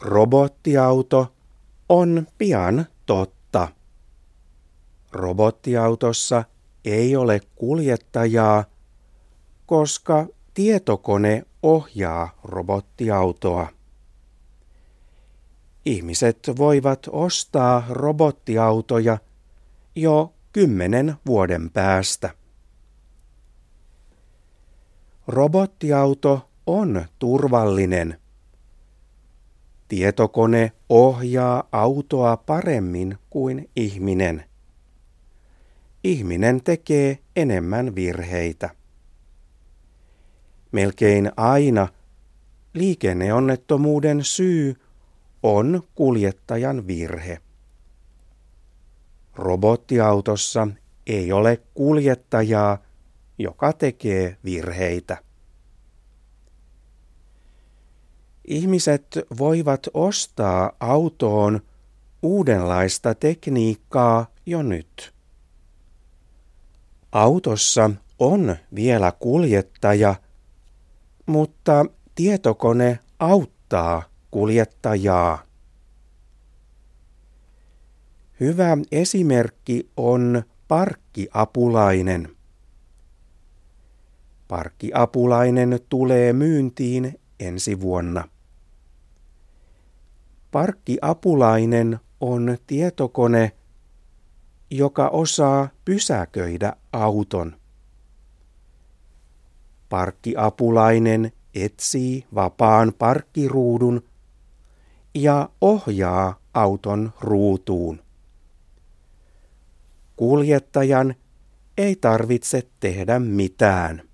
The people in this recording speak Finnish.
Robottiauto on pian totta. Robottiautossa ei ole kuljettajaa, koska tietokone ohjaa robottiautoa. Ihmiset voivat ostaa robottiautoja jo kymmenen vuoden päästä. Robottiauto on turvallinen. Tietokone ohjaa autoa paremmin kuin ihminen. Ihminen tekee enemmän virheitä. Melkein aina liikenneonnettomuuden syy on kuljettajan virhe. Robottiautossa ei ole kuljettajaa, joka tekee virheitä. Ihmiset voivat ostaa autoon uudenlaista tekniikkaa jo nyt. Autossa on vielä kuljettaja, mutta tietokone auttaa kuljettajaa. Hyvä esimerkki on parkkiapulainen. Parkkiapulainen tulee myyntiin ensi vuonna. Parkkiapulainen on tietokone, joka osaa pysäköidä auton. Parkkiapulainen etsii vapaan parkkiruudun ja ohjaa auton ruutuun. Kuljettajan ei tarvitse tehdä mitään.